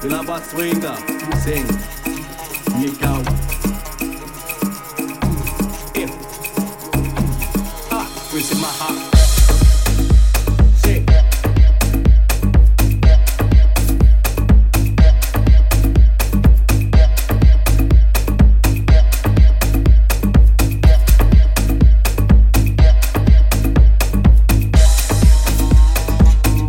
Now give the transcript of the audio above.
Glaba Swinga, sing, make out. Yeah. Ah, twist in my heart.